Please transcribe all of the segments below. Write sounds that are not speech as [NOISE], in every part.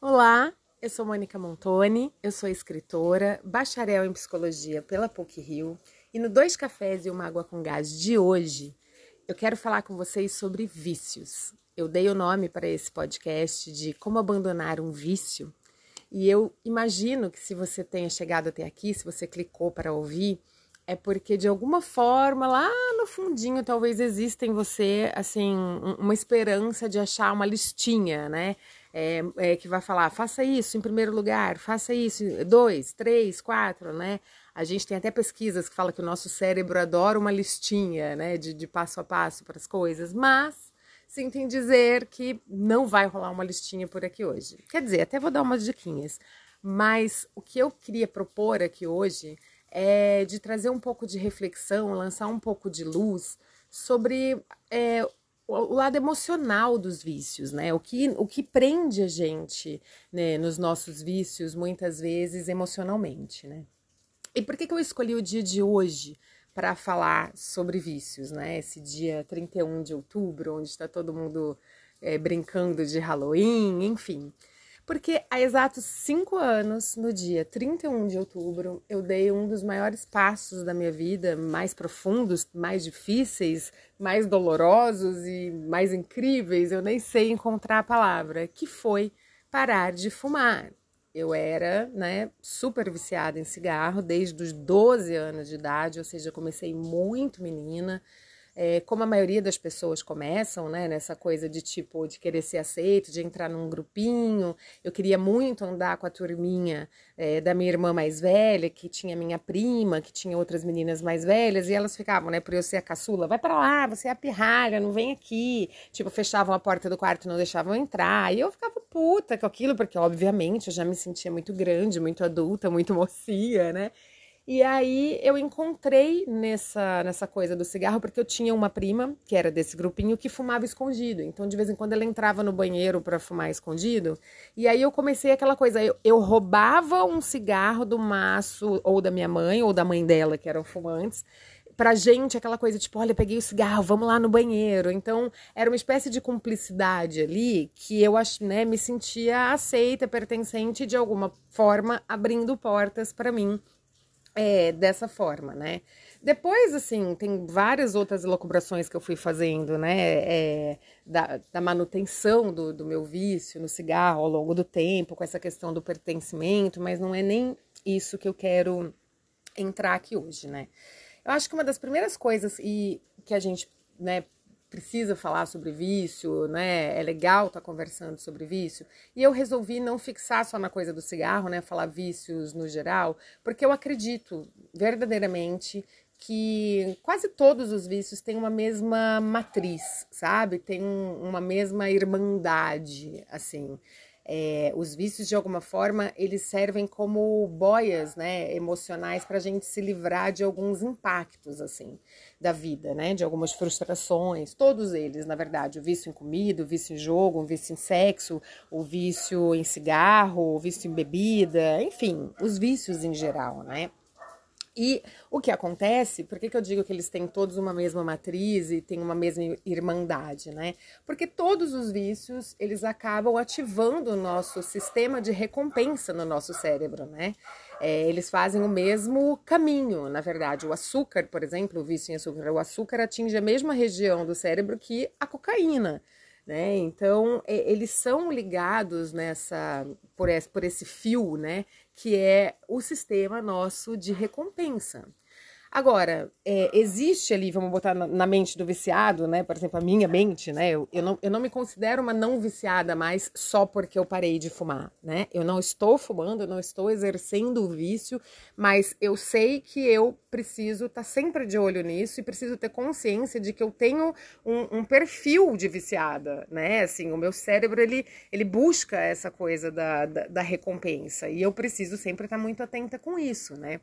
Olá, eu sou Mônica Montoni, eu sou escritora, bacharel em psicologia pela PUC Rio e no Dois Cafés e uma Água com Gás de hoje eu quero falar com vocês sobre vícios. Eu dei o nome para esse podcast de Como Abandonar um Vício e eu imagino que se você tenha chegado até aqui, se você clicou para ouvir, é porque de alguma forma lá no fundinho talvez exista em você assim uma esperança de achar uma listinha, né? É, é, que vai falar, faça isso em primeiro lugar, faça isso, dois, três, quatro, né? A gente tem até pesquisas que falam que o nosso cérebro adora uma listinha, né, de, de passo a passo para as coisas, mas sinto em dizer que não vai rolar uma listinha por aqui hoje. Quer dizer, até vou dar umas diquinhas, mas o que eu queria propor aqui hoje é de trazer um pouco de reflexão, lançar um pouco de luz sobre é, o lado emocional dos vícios, né? O que, o que prende a gente né, nos nossos vícios, muitas vezes emocionalmente, né? E por que, que eu escolhi o dia de hoje para falar sobre vícios, né? Esse dia 31 de outubro, onde está todo mundo é, brincando de Halloween, enfim. Porque há exatos cinco anos, no dia 31 de outubro, eu dei um dos maiores passos da minha vida, mais profundos, mais difíceis, mais dolorosos e mais incríveis, eu nem sei encontrar a palavra, que foi parar de fumar. Eu era, né, super viciada em cigarro desde os 12 anos de idade, ou seja, comecei muito menina é, como a maioria das pessoas começam, né, nessa coisa de tipo, de querer ser aceito, de entrar num grupinho. Eu queria muito andar com a turminha é, da minha irmã mais velha, que tinha minha prima, que tinha outras meninas mais velhas, e elas ficavam, né, por eu ser a caçula, vai para lá, você é a pirralha, não vem aqui. Tipo, fechavam a porta do quarto e não deixavam entrar. E eu ficava puta com aquilo, porque obviamente eu já me sentia muito grande, muito adulta, muito mocinha, né? E aí eu encontrei nessa, nessa coisa do cigarro, porque eu tinha uma prima, que era desse grupinho, que fumava escondido. Então, de vez em quando, ela entrava no banheiro para fumar escondido. E aí eu comecei aquela coisa, eu, eu roubava um cigarro do maço, ou da minha mãe, ou da mãe dela, que eram fumantes, pra gente aquela coisa tipo, olha, peguei o cigarro, vamos lá no banheiro. Então, era uma espécie de cumplicidade ali que eu acho, né, me sentia aceita, pertencente de alguma forma, abrindo portas para mim é, dessa forma, né? Depois, assim, tem várias outras elucubrações que eu fui fazendo, né? É, da, da, manutenção do, do meu vício no cigarro ao longo do tempo, com essa questão do pertencimento, mas não é nem isso que eu quero entrar aqui hoje, né? Eu acho que uma das primeiras coisas e que a gente, né, precisa falar sobre vício, né? É legal estar tá conversando sobre vício. E eu resolvi não fixar só na coisa do cigarro, né? Falar vícios no geral, porque eu acredito verdadeiramente que quase todos os vícios têm uma mesma matriz, sabe? Tem um, uma mesma irmandade, assim. É, os vícios, de alguma forma, eles servem como boias né, emocionais para a gente se livrar de alguns impactos, assim, da vida, né? De algumas frustrações, todos eles, na verdade. O vício em comida, o vício em jogo, o vício em sexo, o vício em cigarro, o vício em bebida, enfim, os vícios em geral, né? E o que acontece, por que, que eu digo que eles têm todos uma mesma matriz e têm uma mesma irmandade, né? Porque todos os vícios, eles acabam ativando o nosso sistema de recompensa no nosso cérebro, né? É, eles fazem o mesmo caminho, na verdade. O açúcar, por exemplo, o vício em açúcar, o açúcar atinge a mesma região do cérebro que a cocaína. Né? Então, eles são ligados nessa por esse, por esse fio, né? Que é o sistema nosso de recompensa. Agora, é, existe ali, vamos botar na, na, mente do viciado, né? Por exemplo, a minha mente, né? Eu, eu, não, eu não me considero uma não viciada mais só porque eu parei de fumar, né? Eu não estou fumando, eu não estou exercendo o vício, mas eu sei que eu preciso estar tá sempre de olho nisso e preciso ter consciência de que eu tenho um, um, perfil de viciada, né? Assim, o meu cérebro, ele, ele busca essa coisa da, da, da recompensa e eu preciso sempre estar muito atenta com isso, né?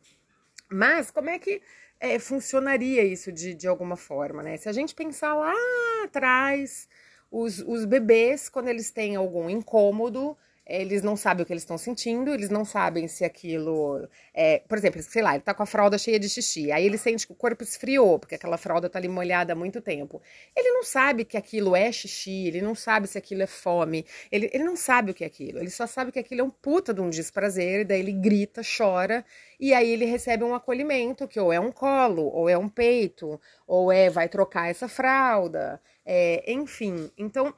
Mas como é que é, funcionaria isso de, de alguma forma, né? Se a gente pensar lá atrás, os, os bebês, quando eles têm algum incômodo, eles não sabem o que eles estão sentindo, eles não sabem se aquilo é, por exemplo, sei lá, ele tá com a fralda cheia de xixi, aí ele sente que o corpo esfriou, porque aquela fralda tá ali molhada há muito tempo. Ele não sabe que aquilo é xixi, ele não sabe se aquilo é fome, ele, ele não sabe o que é aquilo, ele só sabe que aquilo é um puta de um desprazer, e daí ele grita, chora, e aí ele recebe um acolhimento, que ou é um colo, ou é um peito, ou é vai trocar essa fralda, é, enfim. Então,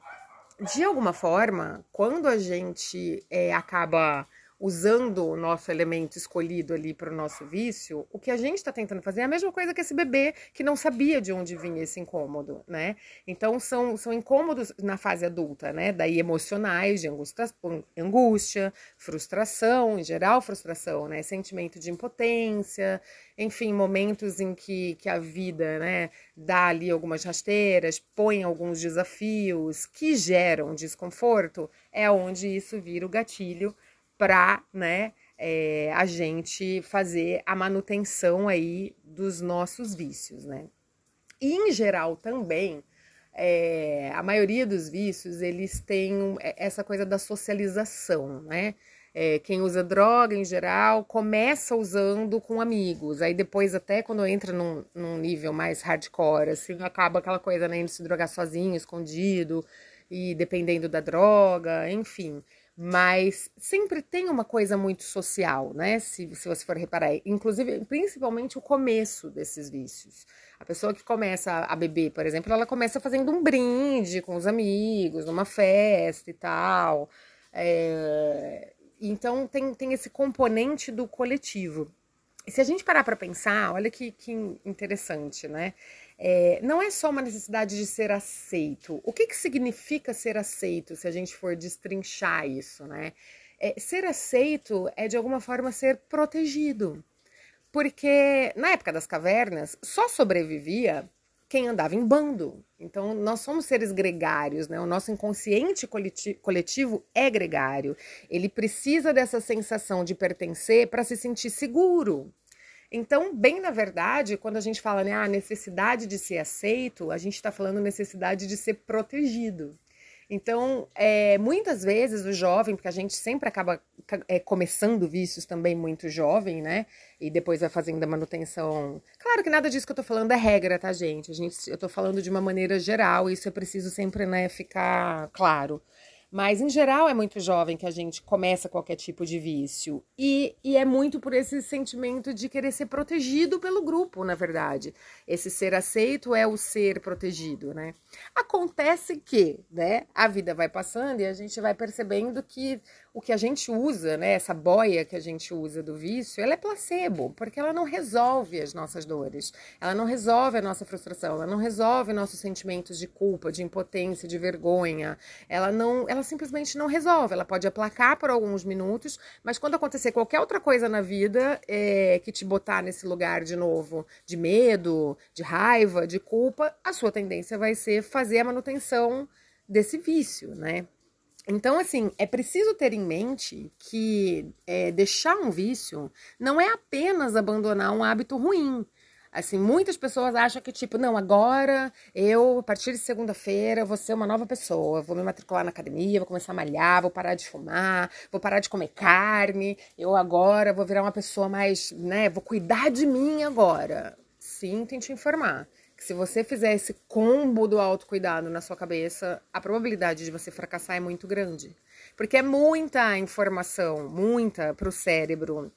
de alguma forma, quando a gente é, acaba usando o nosso elemento escolhido ali para o nosso vício, o que a gente está tentando fazer é a mesma coisa que esse bebê que não sabia de onde vinha esse incômodo, né? Então são, são incômodos na fase adulta, né? Daí emocionais, de angústia, angústia, frustração, em geral frustração, né? Sentimento de impotência, enfim, momentos em que, que a vida, né, dá ali algumas rasteiras, põe alguns desafios que geram desconforto, é onde isso vira o gatilho para né, é, a gente fazer a manutenção aí dos nossos vícios, né? E em geral também, é, a maioria dos vícios, eles têm é, essa coisa da socialização, né? É, quem usa droga em geral começa usando com amigos, aí depois até quando entra num, num nível mais hardcore, assim, acaba aquela coisa, né, indo se drogar sozinho, escondido, e dependendo da droga, enfim mas sempre tem uma coisa muito social, né? Se, se você for reparar, inclusive, principalmente o começo desses vícios. A pessoa que começa a beber, por exemplo, ela começa fazendo um brinde com os amigos, numa festa e tal. É... Então tem, tem esse componente do coletivo. E se a gente parar para pensar, olha que, que interessante, né? É, não é só uma necessidade de ser aceito. O que, que significa ser aceito, se a gente for destrinchar isso, né? É, ser aceito é, de alguma forma, ser protegido. Porque na época das cavernas, só sobrevivia quem andava em bando. Então, nós somos seres gregários, né? O nosso inconsciente coletivo é gregário. Ele precisa dessa sensação de pertencer para se sentir seguro. Então, bem na verdade, quando a gente fala né, a necessidade de ser aceito, a gente está falando necessidade de ser protegido. Então, é, muitas vezes o jovem, porque a gente sempre acaba é, começando vícios também muito jovem, né? E depois vai fazendo a manutenção. Claro que nada disso que eu tô falando é regra, tá, gente? A gente eu tô falando de uma maneira geral, isso é preciso sempre, né, ficar claro. Mas, em geral, é muito jovem que a gente começa qualquer tipo de vício. E, e é muito por esse sentimento de querer ser protegido pelo grupo, na verdade. Esse ser aceito é o ser protegido, né? Acontece que, né, a vida vai passando e a gente vai percebendo que o que a gente usa, né, essa boia que a gente usa do vício, ela é placebo, porque ela não resolve as nossas dores, ela não resolve a nossa frustração, ela não resolve nossos sentimentos de culpa, de impotência, de vergonha, ela não, ela simplesmente não resolve, ela pode aplacar por alguns minutos, mas quando acontecer qualquer outra coisa na vida é, que te botar nesse lugar de novo, de medo, de raiva, de culpa, a sua tendência vai ser fazer a manutenção desse vício, né? Então, assim, é preciso ter em mente que é, deixar um vício não é apenas abandonar um hábito ruim. Assim, muitas pessoas acham que, tipo, não, agora eu, a partir de segunda-feira, vou ser uma nova pessoa, vou me matricular na academia, vou começar a malhar, vou parar de fumar, vou parar de comer carne, eu agora vou virar uma pessoa mais, né, vou cuidar de mim agora. Sinto te informar que se você fizer esse combo do autocuidado na sua cabeça, a probabilidade de você fracassar é muito grande. Porque é muita informação, muita para o cérebro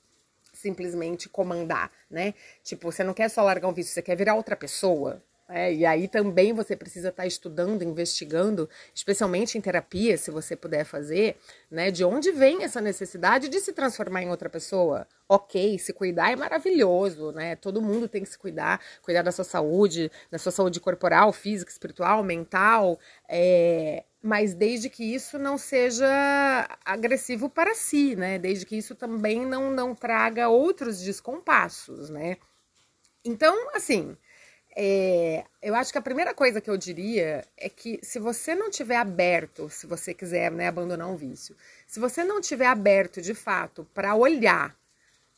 simplesmente comandar, né? Tipo, você não quer só largar um vício, você quer virar outra pessoa. É, e aí também você precisa estar tá estudando, investigando, especialmente em terapia, se você puder fazer, né? De onde vem essa necessidade de se transformar em outra pessoa? Ok, se cuidar é maravilhoso, né? Todo mundo tem que se cuidar, cuidar da sua saúde, da sua saúde corporal, física, espiritual, mental, é, mas desde que isso não seja agressivo para si, né? Desde que isso também não, não traga outros descompassos, né? Então, assim, é, eu acho que a primeira coisa que eu diria é que se você não tiver aberto, se você quiser né, abandonar um vício, se você não tiver aberto de fato para olhar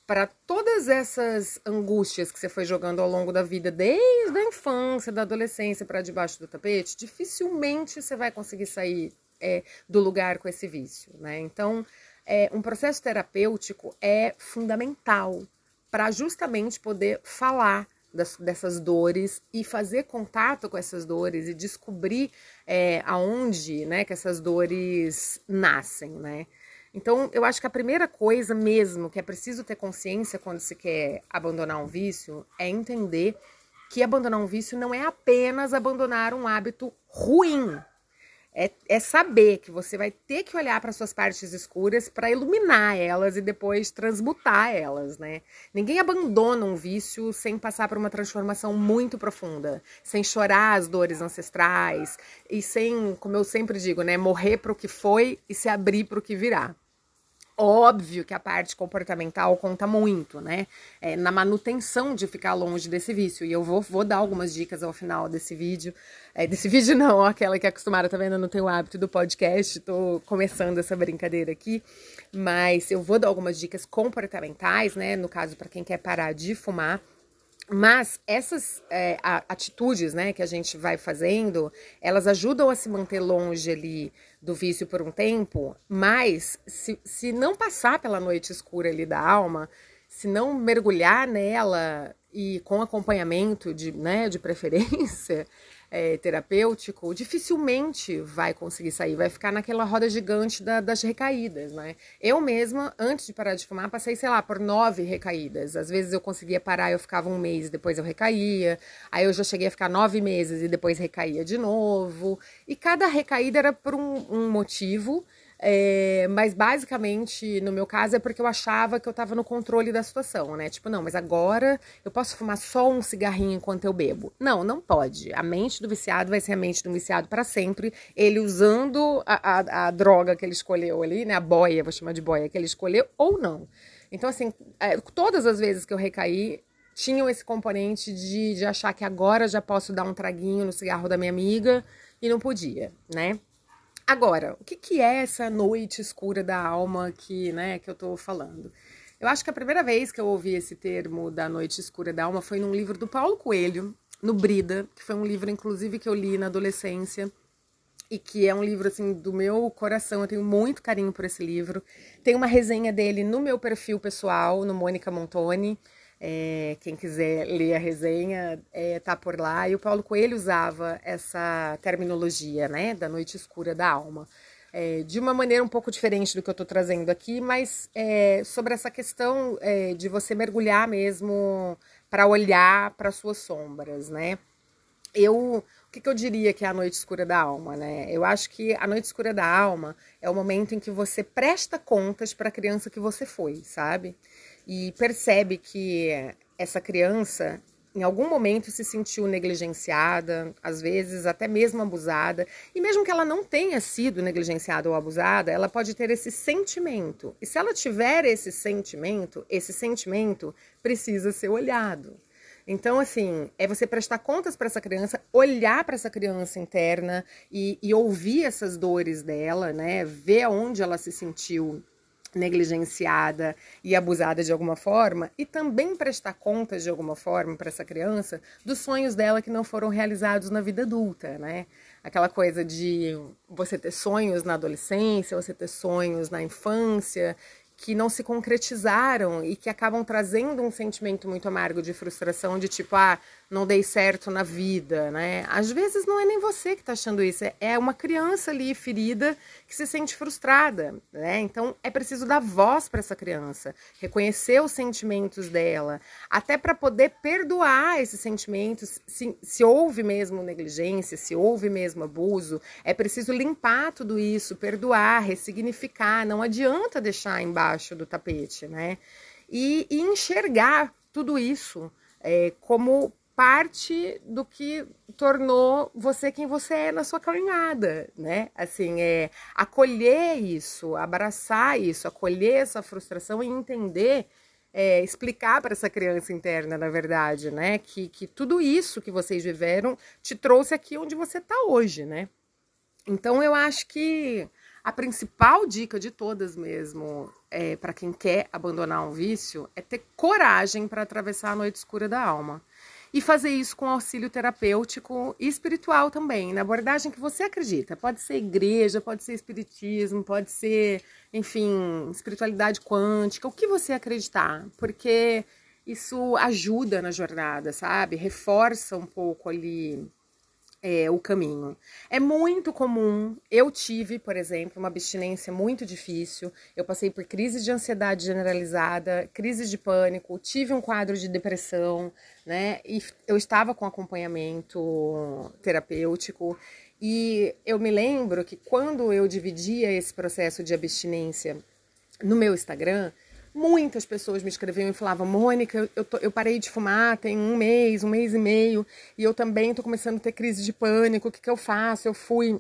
para todas essas angústias que você foi jogando ao longo da vida, desde a infância, da adolescência para debaixo do tapete, dificilmente você vai conseguir sair é, do lugar com esse vício, né? Então, é, um processo terapêutico é fundamental para justamente poder falar das, dessas dores e fazer contato com essas dores e descobrir é, aonde, né, que essas dores nascem, né? Então, eu acho que a primeira coisa mesmo que é preciso ter consciência quando se quer abandonar um vício é entender que abandonar um vício não é apenas abandonar um hábito ruim, é, é saber que você vai ter que olhar para suas partes escuras para iluminar elas e depois transmutar elas, né? Ninguém abandona um vício sem passar por uma transformação muito profunda, sem chorar as dores ancestrais e sem, como eu sempre digo, né, morrer para o que foi e se abrir para o que virá. Óbvio que a parte comportamental conta muito, né? É, na manutenção de ficar longe desse vício. E eu vou, vou dar algumas dicas ao final desse vídeo. É, desse [LAUGHS] vídeo não, aquela que é acostumada, tá vendo? Eu não tenho o hábito do podcast, tô começando essa brincadeira aqui. Mas eu vou dar algumas dicas comportamentais, né? No caso, para quem quer parar de fumar. Mas essas é, atitudes né, que a gente vai fazendo, elas ajudam a se manter longe ali do vício por um tempo, mas se, se não passar pela noite escura ali da alma, se não mergulhar nela e com acompanhamento de, né, de preferência, é, terapêutico, dificilmente vai conseguir sair, vai ficar naquela roda gigante da, das recaídas, né? Eu mesma, antes de parar de fumar, passei, sei lá, por nove recaídas. Às vezes eu conseguia parar, eu ficava um mês, depois eu recaía. Aí eu já cheguei a ficar nove meses e depois recaía de novo. E cada recaída era por um, um motivo. É, mas basicamente, no meu caso, é porque eu achava que eu tava no controle da situação, né? Tipo, não, mas agora eu posso fumar só um cigarrinho enquanto eu bebo. Não, não pode. A mente do viciado vai ser a mente do viciado para sempre. Ele usando a, a, a, droga que ele escolheu ali, né? A boia, vou chamar de boia, que ele escolheu, ou não. Então, assim, é, todas as vezes que eu recaí, tinham esse componente de, de achar que agora já posso dar um traguinho no cigarro da minha amiga e não podia, né? Agora, o que, que é essa noite escura da alma que, né, que eu tô falando? Eu acho que a primeira vez que eu ouvi esse termo da noite escura da alma foi num livro do Paulo Coelho, no Brida, que foi um livro, inclusive, que eu li na adolescência e que é um livro assim do meu coração. Eu tenho muito carinho por esse livro. Tem uma resenha dele no meu perfil pessoal, no Mônica Montoni. É, quem quiser ler a resenha, é, tá por lá. E o Paulo Coelho usava essa terminologia, né, da noite escura da alma. É, de uma maneira um pouco diferente do que eu estou trazendo aqui, mas é, sobre essa questão é, de você mergulhar mesmo para olhar para suas sombras, né? Eu, o que, que, eu diria que é a noite escura da alma, né? Eu acho que a noite escura da alma é o momento em que você presta contas para a criança que você foi, sabe? E percebe que essa criança em algum momento se sentiu negligenciada, às vezes até mesmo abusada, e mesmo que ela não tenha sido negligenciada ou abusada, ela pode ter esse sentimento. E se ela tiver esse sentimento, esse sentimento precisa ser olhado. Então, assim, é você prestar contas para essa criança, olhar para essa criança interna e, e ouvir essas dores dela, né? Ver onde ela se sentiu negligenciada e abusada de alguma forma e também prestar contas de alguma forma para essa criança dos sonhos dela que não foram realizados na vida adulta, né? Aquela coisa de você ter sonhos na adolescência, você ter sonhos na infância que não se concretizaram e que acabam trazendo um sentimento muito amargo de frustração, de tipo, ah, não dei certo na vida, né? Às vezes não é nem você que está achando isso, é uma criança ali ferida que se sente frustrada, né? Então é preciso dar voz para essa criança, reconhecer os sentimentos dela, até para poder perdoar esses sentimentos. Se, se houve mesmo negligência, se houve mesmo abuso, é preciso limpar tudo isso, perdoar, ressignificar. Não adianta deixar embaixo do tapete, né? E, e enxergar tudo isso é, como parte do que tornou você quem você é na sua caminhada, né? Assim, é acolher isso, abraçar isso, acolher essa frustração e entender, é, explicar para essa criança interna, na verdade, né? Que, que tudo isso que vocês viveram te trouxe aqui onde você está hoje, né? Então eu acho que a principal dica de todas mesmo, é, para quem quer abandonar um vício, é ter coragem para atravessar a noite escura da alma e fazer isso com auxílio terapêutico e espiritual também, na abordagem que você acredita. Pode ser igreja, pode ser espiritismo, pode ser, enfim, espiritualidade quântica, o que você acreditar, porque isso ajuda na jornada, sabe? Reforça um pouco ali é, o caminho. É muito comum, eu tive, por exemplo, uma abstinência muito difícil, eu passei por crise de ansiedade generalizada, crise de pânico, tive um quadro de depressão, né? E eu estava com acompanhamento terapêutico. E eu me lembro que quando eu dividia esse processo de abstinência no meu Instagram, Muitas pessoas me escreviam e falavam: Mônica, eu, tô, eu parei de fumar tem um mês, um mês e meio, e eu também estou começando a ter crise de pânico, o que, que eu faço? Eu fui.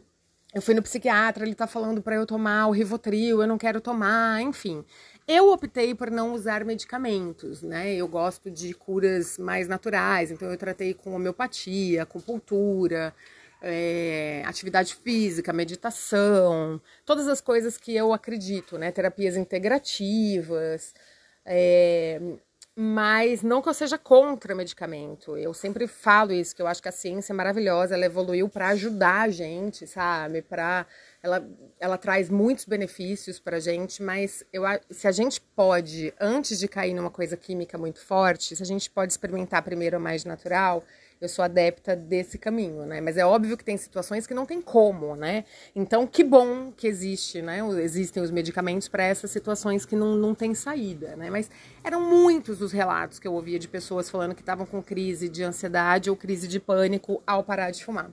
Eu fui no psiquiatra, ele está falando para eu tomar o Rivotril, eu não quero tomar, enfim. Eu optei por não usar medicamentos, né? Eu gosto de curas mais naturais, então eu tratei com homeopatia, acupuntura, é, atividade física, meditação, todas as coisas que eu acredito, né? Terapias integrativas, é, mas não que eu seja contra medicamento. Eu sempre falo isso, que eu acho que a ciência é maravilhosa, ela evoluiu para ajudar a gente, sabe? Para ela, ela traz muitos benefícios para a gente, mas eu, se a gente pode, antes de cair numa coisa química muito forte, se a gente pode experimentar primeiro a mais natural, eu sou adepta desse caminho, né? Mas é óbvio que tem situações que não tem como, né? Então, que bom que existe, né? Existem os medicamentos para essas situações que não, não tem saída, né? Mas eram muitos os relatos que eu ouvia de pessoas falando que estavam com crise de ansiedade ou crise de pânico ao parar de fumar.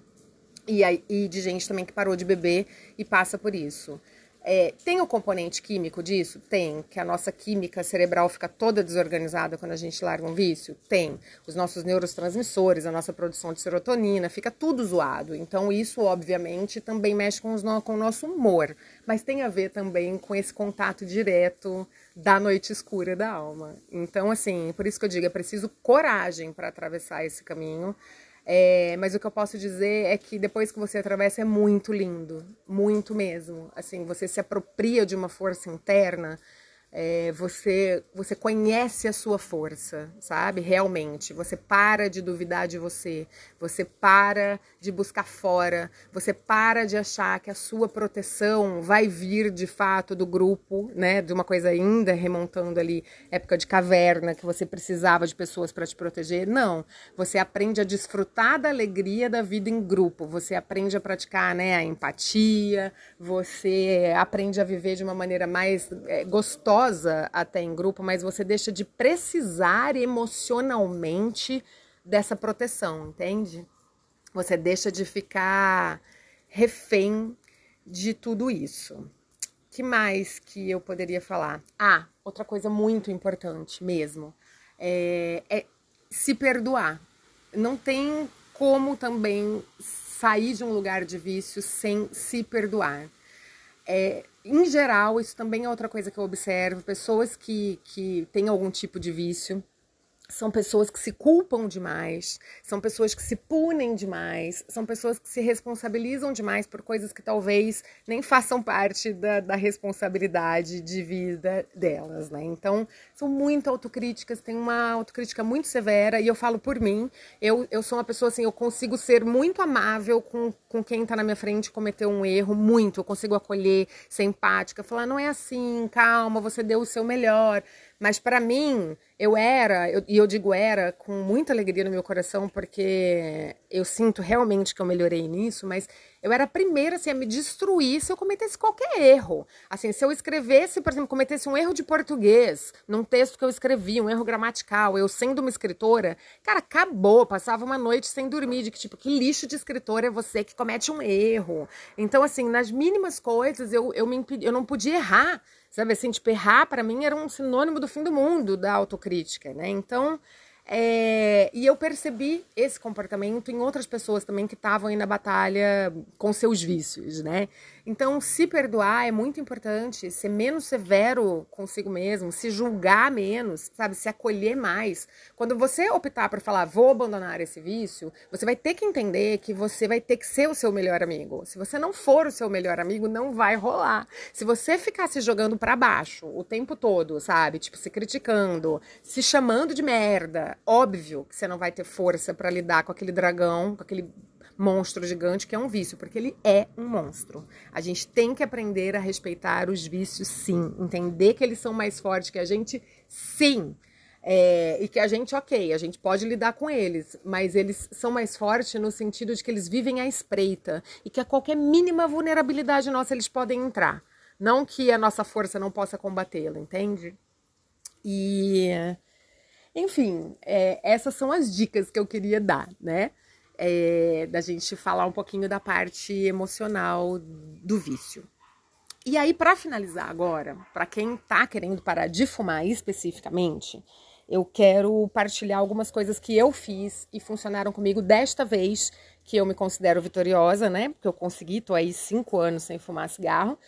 E, aí, e de gente também que parou de beber e passa por isso. É, tem o componente químico disso? Tem. Que a nossa química cerebral fica toda desorganizada quando a gente larga um vício? Tem. Os nossos neurotransmissores, a nossa produção de serotonina, fica tudo zoado. Então, isso, obviamente, também mexe com, os no, com o nosso humor. Mas tem a ver também com esse contato direto da noite escura da alma. Então, assim, por isso que eu digo, é preciso coragem para atravessar esse caminho. É, mas o que eu posso dizer é que depois que você atravessa é muito lindo, muito mesmo. Assim, você se apropria de uma força interna é, você, você conhece a sua força, sabe? Realmente. Você para de duvidar de você. Você para de buscar fora. Você para de achar que a sua proteção vai vir de fato do grupo, né? De uma coisa ainda remontando ali, época de caverna, que você precisava de pessoas para te proteger. Não. Você aprende a desfrutar da alegria da vida em grupo. Você aprende a praticar né, a empatia. Você aprende a viver de uma maneira mais é, gostosa até em grupo, mas você deixa de precisar emocionalmente dessa proteção, entende? Você deixa de ficar refém de tudo isso. Que mais que eu poderia falar? Ah, outra coisa muito importante mesmo é, é se perdoar. Não tem como também sair de um lugar de vício sem se perdoar. É, em geral, isso também é outra coisa que eu observo. Pessoas que, que têm algum tipo de vício, são pessoas que se culpam demais, são pessoas que se punem demais, são pessoas que se responsabilizam demais por coisas que talvez nem façam parte da, da responsabilidade de vida delas, né? Então, são muito autocríticas, tem uma autocrítica muito severa, e eu falo por mim, eu, eu sou uma pessoa assim, eu consigo ser muito amável com, com quem tá na minha frente cometeu um erro, muito, eu consigo acolher, ser empática, falar, não é assim, calma, você deu o seu melhor. Mas para mim, eu era, eu, e eu digo era com muita alegria no meu coração, porque eu sinto realmente que eu melhorei nisso, mas eu era a primeira assim, a me destruir se eu cometesse qualquer erro. Assim, se eu escrevesse, por exemplo, cometesse um erro de português num texto que eu escrevi, um erro gramatical, eu sendo uma escritora, cara, acabou, passava uma noite sem dormir, de que tipo, que lixo de escritor é você que comete um erro. Então, assim, nas mínimas coisas eu, eu, me eu não podia errar. Sabe assim, tipo, errar para mim era um sinônimo do fim do mundo da autocrítica, né? Então, é, e eu percebi esse comportamento em outras pessoas também que estavam aí na batalha com seus vícios, né? Então, se perdoar é muito importante, ser menos severo consigo mesmo, se julgar menos, sabe, se acolher mais. Quando você optar por falar, vou abandonar esse vício, você vai ter que entender que você vai ter que ser o seu melhor amigo. Se você não for o seu melhor amigo, não vai rolar. Se você ficar se jogando para baixo o tempo todo, sabe, tipo se criticando, se chamando de merda, óbvio que você não vai ter força para lidar com aquele dragão, com aquele monstro gigante que é um vício, porque ele é um monstro. A gente tem que aprender a respeitar os vícios, sim. Entender que eles são mais fortes que a gente, sim. É, e que a gente, ok, a gente pode lidar com eles, mas eles são mais fortes no sentido de que eles vivem à espreita e que a qualquer mínima vulnerabilidade nossa eles podem entrar. Não que a nossa força não possa combatê-lo, entende? E, enfim, é, essas são as dicas que eu queria dar, né? É, da gente falar um pouquinho da parte emocional do vício. E aí, para finalizar agora, para quem tá querendo parar de fumar especificamente, eu quero partilhar algumas coisas que eu fiz e funcionaram comigo desta vez, que eu me considero vitoriosa, né? Porque eu consegui, tô aí cinco anos sem fumar cigarro.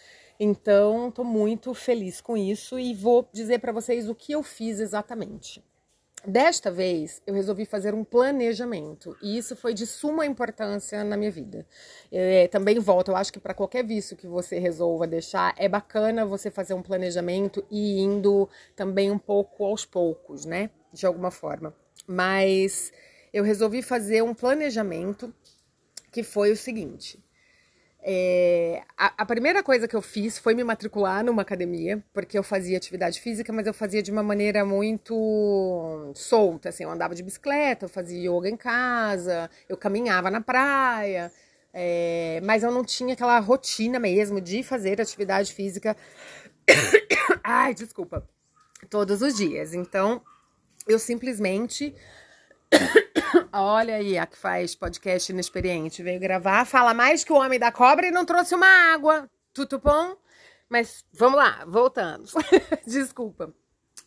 Então, tô muito feliz com isso e vou dizer para vocês o que eu fiz exatamente. Desta vez, eu resolvi fazer um planejamento e isso foi de suma importância na minha vida. É, também volto, eu acho que para qualquer vício que você resolva deixar, é bacana você fazer um planejamento e indo também um pouco aos poucos, né? De alguma forma. Mas eu resolvi fazer um planejamento que foi o seguinte: é, a, a, primeira coisa que eu fiz foi me matricular numa academia, porque eu fazia atividade física, mas eu fazia de uma maneira muito solta, assim, eu andava de bicicleta, eu fazia yoga em casa, eu caminhava na praia, é, mas eu não tinha aquela rotina mesmo de fazer atividade física. [COUGHS] Ai, desculpa, todos os dias. Então, eu simplesmente Olha aí, a que faz podcast inexperiente. Veio gravar, fala mais que o homem da cobra e não trouxe uma água. Tudo bom? Mas vamos lá, voltando. [LAUGHS] Desculpa.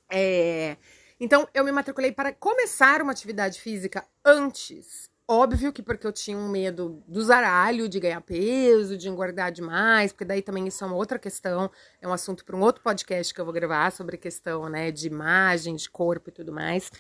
É, então, eu me matriculei para começar uma atividade física antes. Óbvio que porque eu tinha um medo do zaralho, de ganhar peso, de engordar demais, porque daí também isso é uma outra questão, é um assunto para um outro podcast que eu vou gravar sobre questão, né, de imagem, de corpo e tudo mais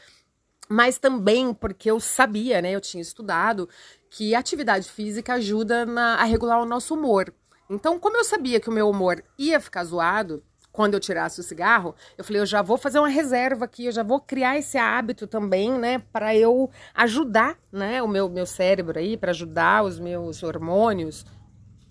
mas também porque eu sabia, né, eu tinha estudado que a atividade física ajuda na, a regular o nosso humor. Então, como eu sabia que o meu humor ia ficar zoado quando eu tirasse o cigarro, eu falei, eu já vou fazer uma reserva aqui, eu já vou criar esse hábito também, né, para eu ajudar, né, o meu meu cérebro aí, para ajudar os meus hormônios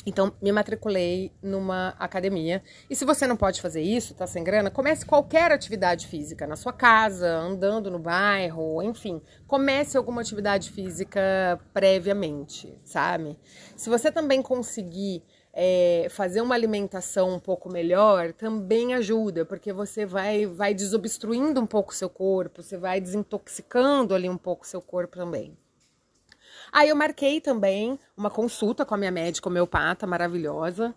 então, me matriculei numa academia. E se você não pode fazer isso, tá sem grana, comece qualquer atividade física, na sua casa, andando no bairro, enfim. Comece alguma atividade física previamente, sabe? Se você também conseguir é, fazer uma alimentação um pouco melhor, também ajuda, porque você vai, vai desobstruindo um pouco o seu corpo, você vai desintoxicando ali um pouco o seu corpo também. Aí eu marquei também uma consulta com a minha médica homeopata maravilhosa.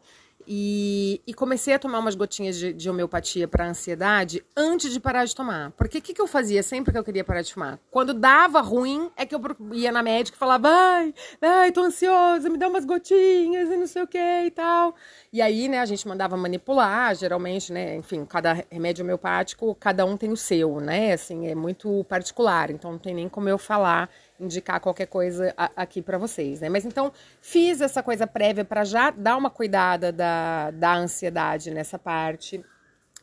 E, e, comecei a tomar umas gotinhas de, de homeopatia para ansiedade antes de parar de tomar. Porque o que, que eu fazia sempre que eu queria parar de fumar? Quando dava ruim, é que eu ia na médica e falava: ai, ai, tô ansiosa, me dá umas gotinhas e não sei o que e tal. E aí, né, a gente mandava manipular, geralmente, né, enfim, cada remédio homeopático, cada um tem o seu, né, assim, é muito particular, então não tem nem como eu falar indicar qualquer coisa aqui para vocês, né? Mas então fiz essa coisa prévia para já dar uma cuidada da, da ansiedade nessa parte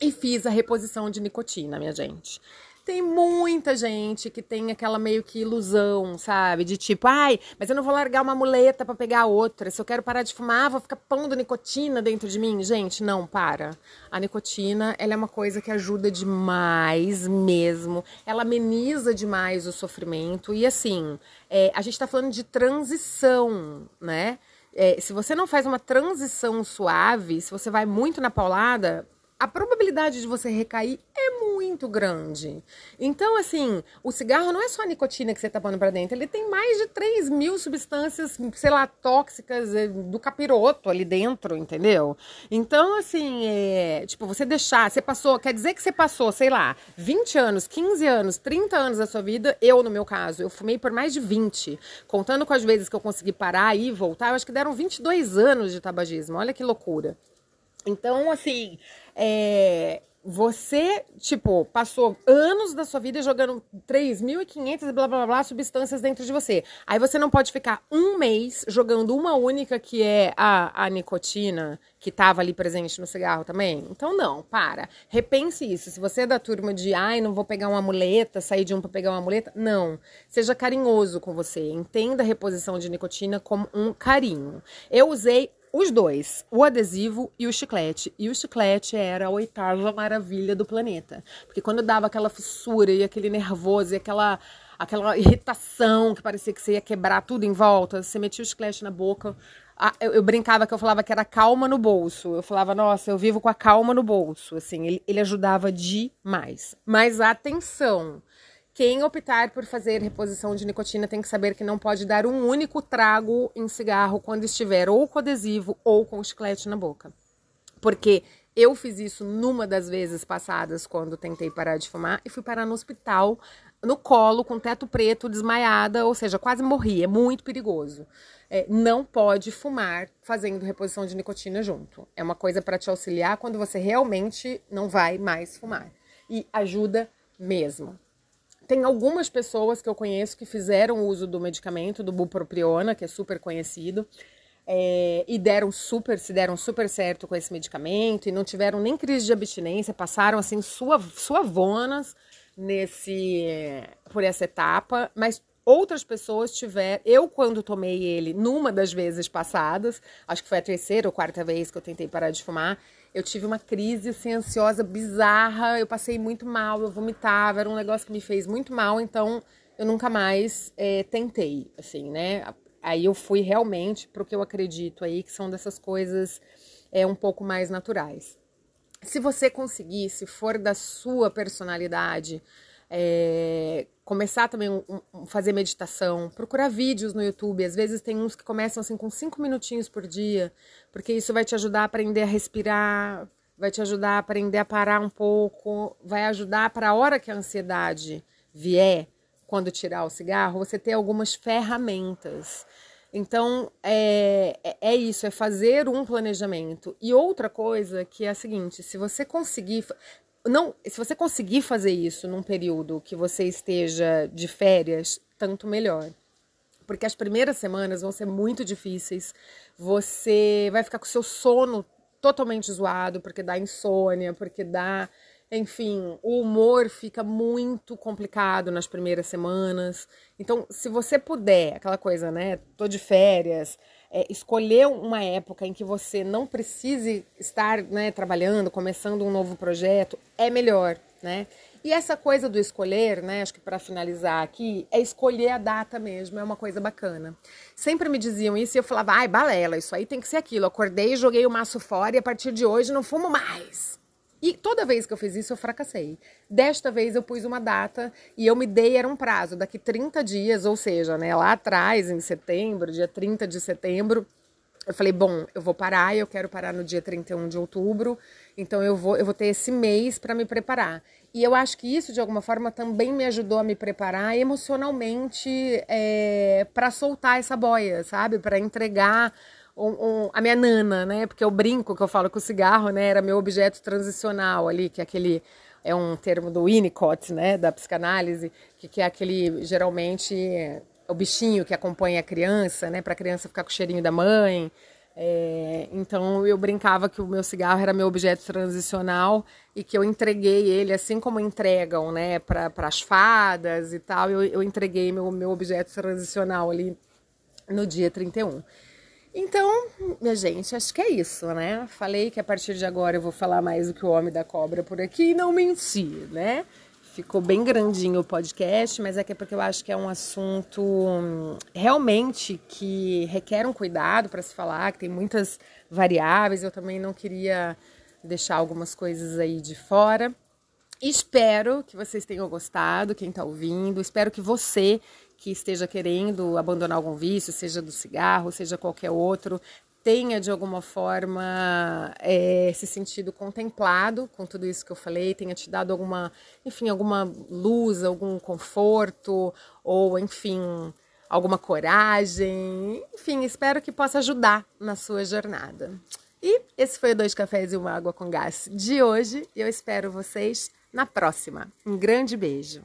e fiz a reposição de nicotina, minha gente. Tem muita gente que tem aquela meio que ilusão, sabe? De tipo, ai, mas eu não vou largar uma muleta para pegar outra. Se eu quero parar de fumar, vou ficar pondo nicotina dentro de mim. Gente, não, para. A nicotina, ela é uma coisa que ajuda demais mesmo. Ela ameniza demais o sofrimento. E assim, é, a gente tá falando de transição, né? É, se você não faz uma transição suave, se você vai muito na paulada, a probabilidade de você recair é muito grande. Então, assim, o cigarro não é só a nicotina que você tá pondo pra dentro, ele tem mais de 3 mil substâncias, sei lá, tóxicas eh, do capiroto ali dentro, entendeu? Então, assim, é, tipo, você deixar, você passou, quer dizer que você passou, sei lá, 20 anos, 15 anos, 30 anos da sua vida, eu, no meu caso, eu fumei por mais de 20, contando com as vezes que eu consegui parar e voltar, eu acho que deram 22 anos de tabagismo, olha que loucura. Então, assim, é, você, tipo, passou anos da sua vida jogando 3.500 e blá blá blá substâncias dentro de você. Aí você não pode ficar um mês jogando uma única que é a, a nicotina, que estava ali presente no cigarro também. Então, não, para. Repense isso. Se você é da turma de, ai, não vou pegar uma muleta, sair de um para pegar uma muleta, não. Seja carinhoso com você. Entenda a reposição de nicotina como um carinho. Eu usei os dois, o adesivo e o chiclete. E o chiclete era a oitava maravilha do planeta. Porque quando dava aquela fissura e aquele nervoso e aquela, aquela irritação que parecia que você ia quebrar tudo em volta, você metia o chiclete na boca. Eu, eu, brincava que eu falava que era calma no bolso. Eu falava, nossa, eu vivo com a calma no bolso. Assim, ele, ele ajudava demais. Mas atenção! Quem optar por fazer reposição de nicotina tem que saber que não pode dar um único trago em cigarro quando estiver ou com adesivo ou com chiclete na boca. Porque eu fiz isso numa das vezes passadas quando tentei parar de fumar e fui parar no hospital, no colo, com teto preto, desmaiada, ou seja, quase morri. É muito perigoso. É, não pode fumar fazendo reposição de nicotina junto. É uma coisa para te auxiliar quando você realmente não vai mais fumar. E ajuda mesmo. Tem algumas pessoas que eu conheço que fizeram uso do medicamento, do bupropiona, que é super conhecido, é, e deram super, se deram super certo com esse medicamento e não tiveram nem crise de abstinência, passaram assim suavonas nesse por essa etapa, mas outras pessoas tiveram. Eu, quando tomei ele numa das vezes passadas, acho que foi a terceira ou quarta vez que eu tentei parar de fumar, eu tive uma crise assim, ansiosa bizarra, eu passei muito mal, eu vomitava, era um negócio que me fez muito mal, então eu nunca mais é, tentei, assim, né? Aí eu fui realmente pro que eu acredito aí, que são dessas coisas é, um pouco mais naturais. Se você conseguir, se for da sua personalidade, é, começar também um, um, fazer meditação, procurar vídeos no YouTube. Às vezes tem uns que começam assim com cinco minutinhos por dia, porque isso vai te ajudar a aprender a respirar, vai te ajudar a aprender a parar um pouco, vai ajudar para a hora que a ansiedade vier, quando tirar o cigarro, você ter algumas ferramentas. Então, é, é, é isso, é fazer um planejamento. E outra coisa que é a seguinte: se você conseguir não, se você conseguir fazer isso num período que você esteja de férias, tanto melhor. Porque as primeiras semanas vão ser muito difíceis. Você vai ficar com o seu sono totalmente zoado, porque dá insônia, porque dá, enfim, o humor fica muito complicado nas primeiras semanas. Então, se você puder, aquela coisa, né? Tô de férias, é, escolher uma época em que você não precise estar né, trabalhando, começando um novo projeto, é melhor, né? E essa coisa do escolher, né? Acho que para finalizar aqui, é escolher a data mesmo, é uma coisa bacana. Sempre me diziam isso e eu falava, ai, balela, isso aí tem que ser aquilo. Acordei, joguei o maço fora e a partir de hoje não fumo mais. E toda vez que eu fiz isso, eu fracassei. Desta vez eu pus uma data e eu me dei, era um prazo, daqui 30 dias, ou seja, né, lá atrás, em setembro, dia 30 de setembro, eu falei, bom, eu vou parar, eu quero parar no dia 31 de outubro, então eu vou, eu vou ter esse mês para me preparar. E eu acho que isso, de alguma forma, também me ajudou a me preparar emocionalmente é, para soltar essa boia, sabe? Para entregar um, um, a minha nana, né? Porque eu brinco que eu falo que o cigarro, né, era meu objeto transicional ali, que é aquele é um termo do Winnicott, né, da psicanálise, que, que é aquele geralmente é o bichinho que acompanha a criança, né, para a criança ficar com o cheirinho da mãe. É, então eu brincava que o meu cigarro era meu objeto transicional e que eu entreguei ele, assim como entregam, né, para as fadas e tal, eu, eu entreguei meu, meu objeto transicional ali no dia 31. Então, minha gente, acho que é isso, né? Falei que a partir de agora eu vou falar mais do que o Homem da Cobra por aqui e não menti, né? Ficou bem grandinho o podcast, mas é que é porque eu acho que é um assunto hum, realmente que requer um cuidado para se falar, que tem muitas variáveis. Eu também não queria deixar algumas coisas aí de fora. Espero que vocês tenham gostado, quem está ouvindo. Espero que você que esteja querendo abandonar algum vício, seja do cigarro, seja qualquer outro, tenha de alguma forma é, se sentido contemplado com tudo isso que eu falei, tenha te dado alguma, enfim, alguma luz, algum conforto, ou enfim, alguma coragem. Enfim, espero que possa ajudar na sua jornada. E esse foi o Dois Cafés e uma Água com Gás de hoje. E eu espero vocês na próxima. Um grande beijo.